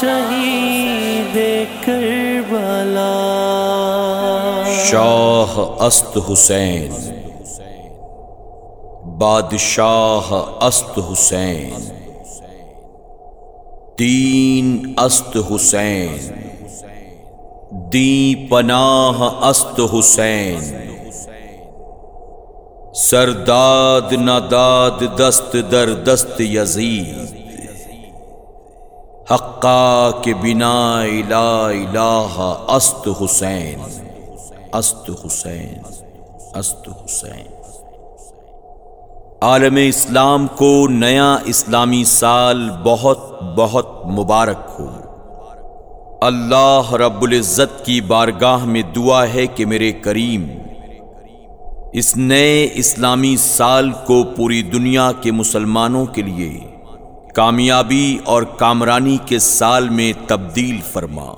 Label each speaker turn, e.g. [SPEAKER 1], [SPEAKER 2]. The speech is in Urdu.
[SPEAKER 1] شہید کربلا شاہ است حسین، بادشاہ است حسین دین است حسین، دی پناہ است حسین۔ سرداد نداد دست در دست یزید۔ حقا کے بنا الہ الہ است حسین۔ است حسین است حسین۔ عالم اسلام کو نیا اسلامی سال بہت بہت مبارک ہو۔ اللہ رب العزت کی بارگاہ میں دعا ہے کہ میرے کریم اس نئے اسلامی سال کو پوری دنیا کے مسلمانوں کے لیے کامیابی اور کامرانی کے سال میں تبدیل فرما۔